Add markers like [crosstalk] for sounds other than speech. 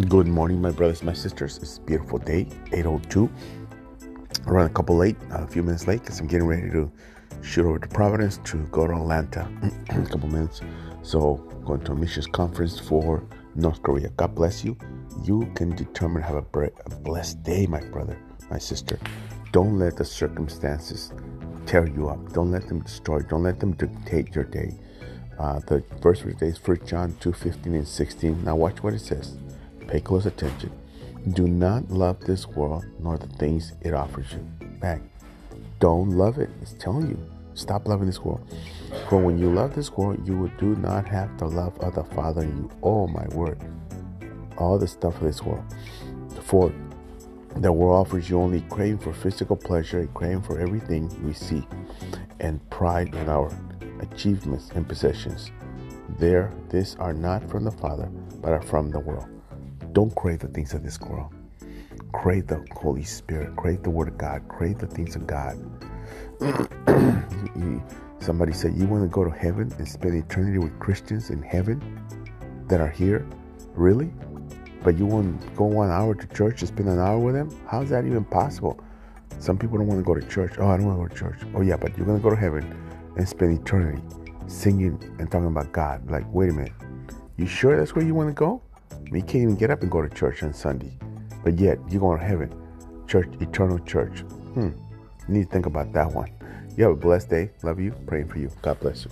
Good morning, my brothers, my sisters. It's a beautiful day, 8.02. I run a couple late, a few minutes late, because I'm getting ready to shoot over to Providence to go to Atlanta [clears throat] in a couple minutes. So, going to a missions conference for North Korea. God bless you. You can determine have a, a blessed day, my brother, my sister. Don't let the circumstances tear you up. Don't let them destroy. Don't let them dictate your day. Uh, the verse for today is 1 John 2 15 and 16. Now, watch what it says. Pay close attention. Do not love this world nor the things it offers you. Back. Don't love it. It's telling you. Stop loving this world. For when you love this world, you will do not have the love of the Father in you. Oh my word. All the stuff of this world. For the world offers you only craving for physical pleasure, a craving for everything we see, and pride in our achievements and possessions. There, these are not from the Father, but are from the world. Don't crave the things of this world. Crave the Holy Spirit. Crave the Word of God. Crave the things of God. [clears throat] Somebody said, You want to go to heaven and spend eternity with Christians in heaven that are here? Really? But you want to go one hour to church and spend an hour with them? How's that even possible? Some people don't want to go to church. Oh, I don't want to go to church. Oh, yeah, but you're going to go to heaven and spend eternity singing and talking about God. Like, wait a minute. You sure that's where you want to go? You can't even get up and go to church on Sunday, but yet you're going to heaven, church, eternal church. Hmm. You need to think about that one. You have a blessed day. Love you. Praying for you. God bless you.